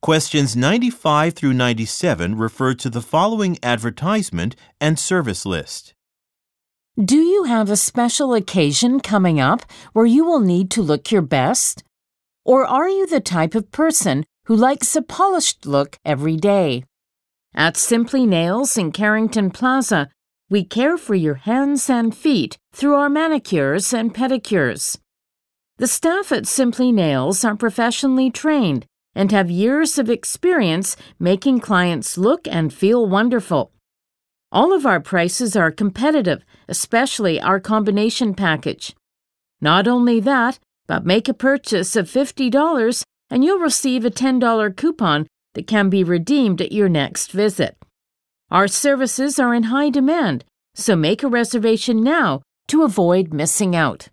Questions 95 through 97 refer to the following advertisement and service list. Do you have a special occasion coming up where you will need to look your best? Or are you the type of person who likes a polished look every day? At Simply Nails in Carrington Plaza, we care for your hands and feet through our manicures and pedicures. The staff at Simply Nails are professionally trained and have years of experience making clients look and feel wonderful. All of our prices are competitive, especially our combination package. Not only that, but make a purchase of $50 and you'll receive a $10 coupon that can be redeemed at your next visit. Our services are in high demand, so make a reservation now to avoid missing out.